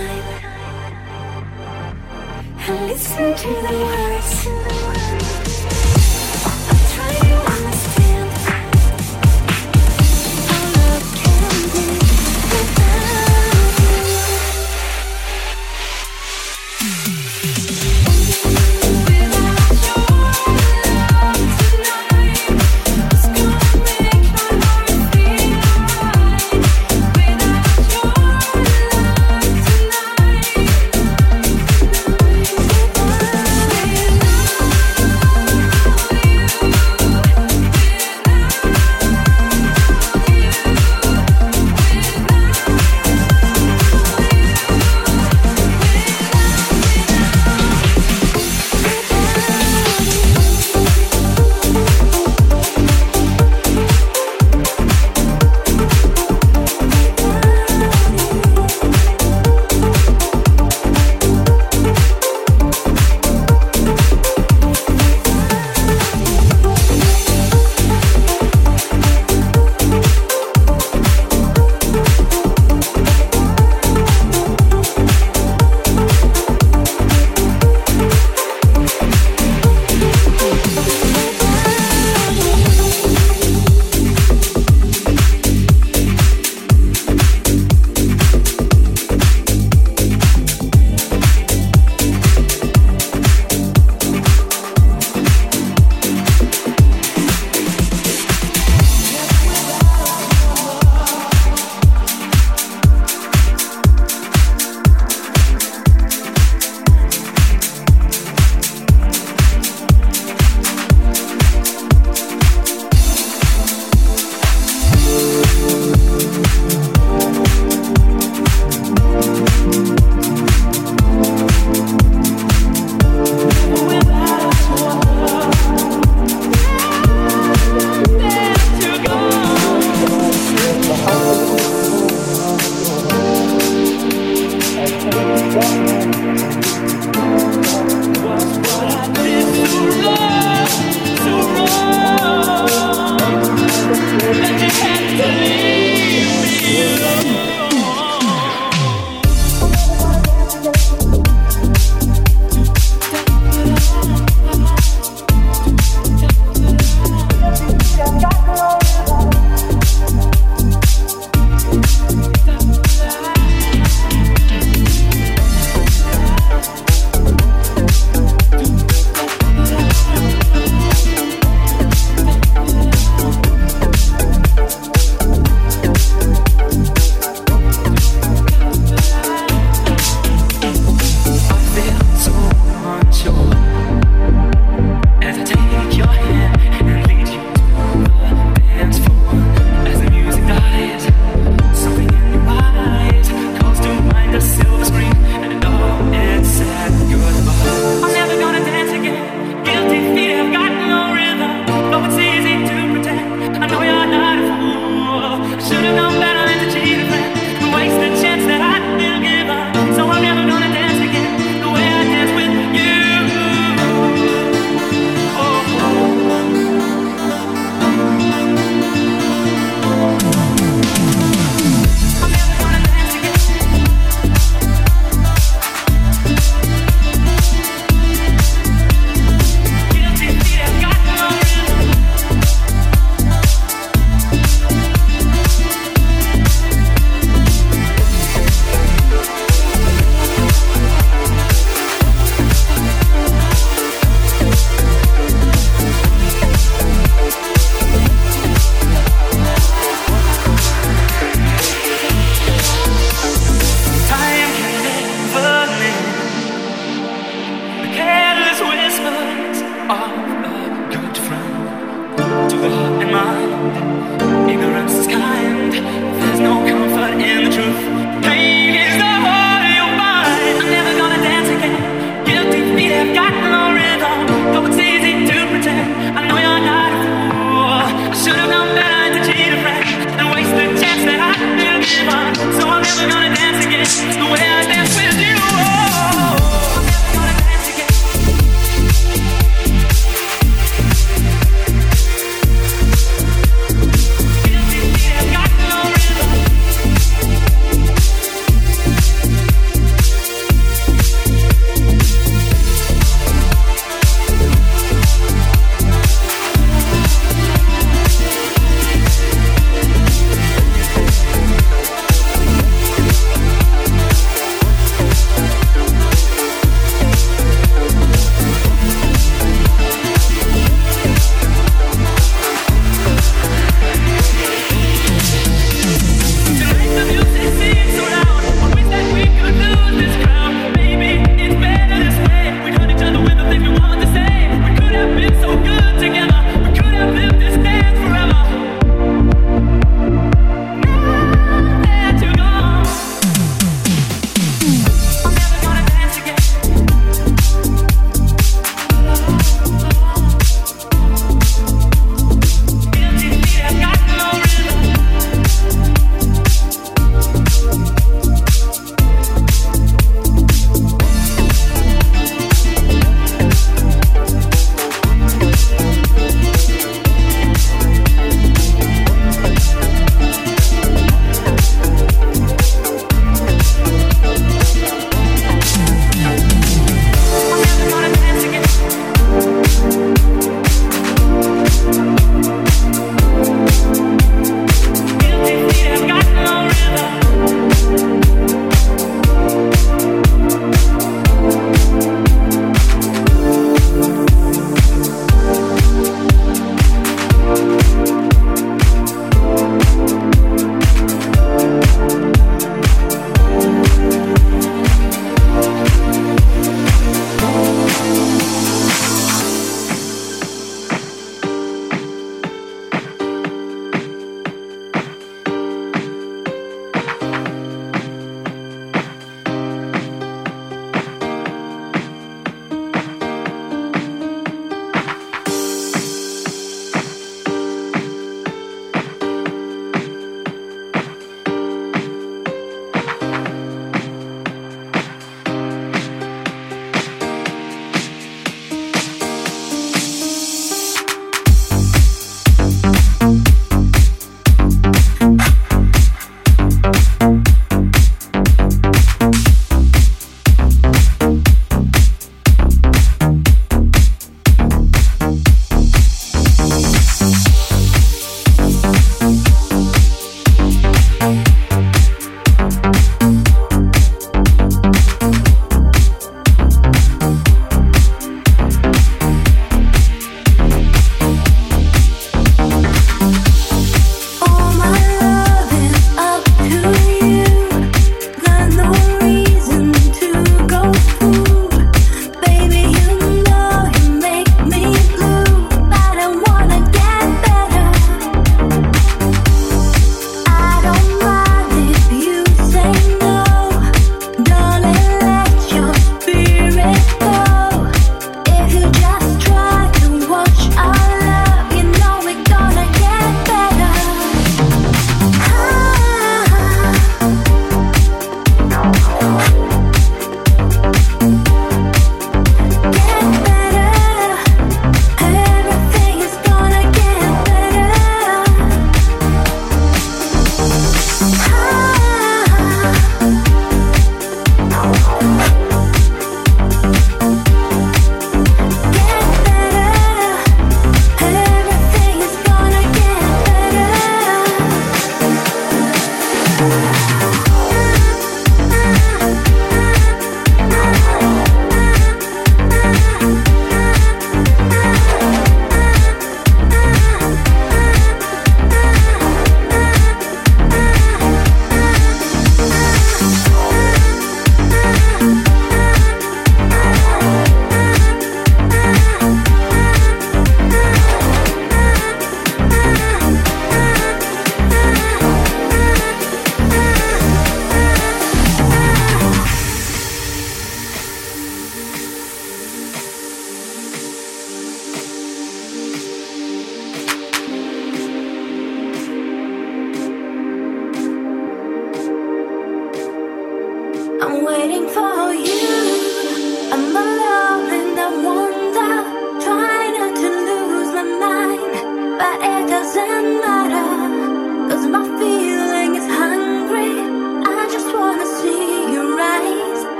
time and listen to the words.